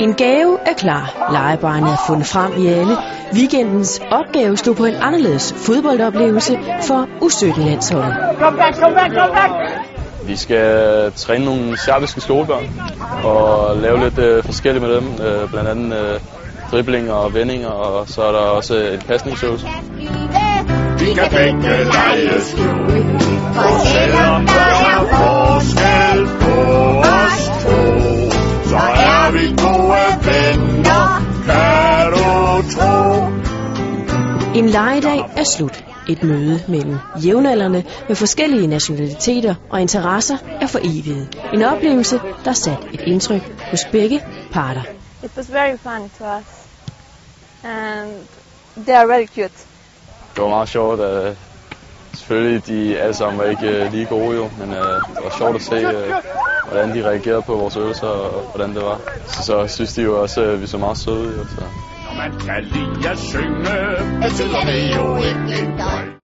En gave er klar. Legebarnet er fundet frem i alle. Weekendens opgave stod på en anderledes fodboldoplevelse for U17-landsholdet. Kom back, kom back, kom back! Vi skal træne nogle serbiske skolebørn og lave lidt øh, forskelligt med dem. Øh, blandt andet øh, driblinger og vendinger, og så er der også et pasningsøvelse. Vi kan begge lege skud, er vi gode venner, kan du tro. En legedag er slut. Et møde mellem jævnaldrende med forskellige nationaliteter og interesser er for evigt. En oplevelse, der satte et indtryk hos begge parter. It was very funny to us. And they are very cute. Det var meget sjovt. Øh, selvfølgelig, de alle sammen var ikke øh, lige gode jo, men øh, det var sjovt at se, øh, hvordan de reagerede på vores øvelser og hvordan det var. Så, så synes de jo også, at vi så meget søde ud. Så. Når man kan lide at synge, betyder det jo ikke en døgn.